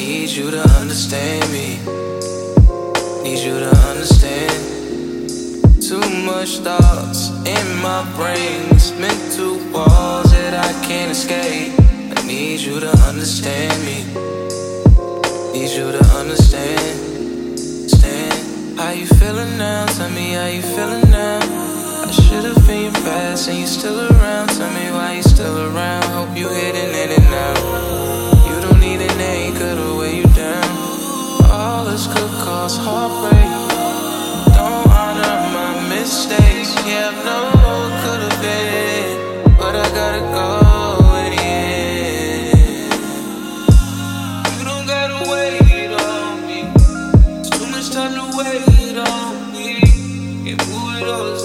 Need you to understand me. Need you to understand. Too much thoughts in my brain. It's mental walls that I can't escape. I need you to understand me. Need you to understand. Stand. How you feeling now? Tell me how you feeling now. I should've been your past and you still around. Tell me lost heartbreak. Don't honor my mistakes. Yeah, I know it could have been, but I gotta go. Time to wait on me and move it all